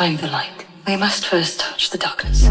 The light, we must first touch the darkness.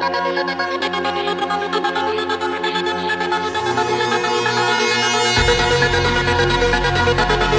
Thank you.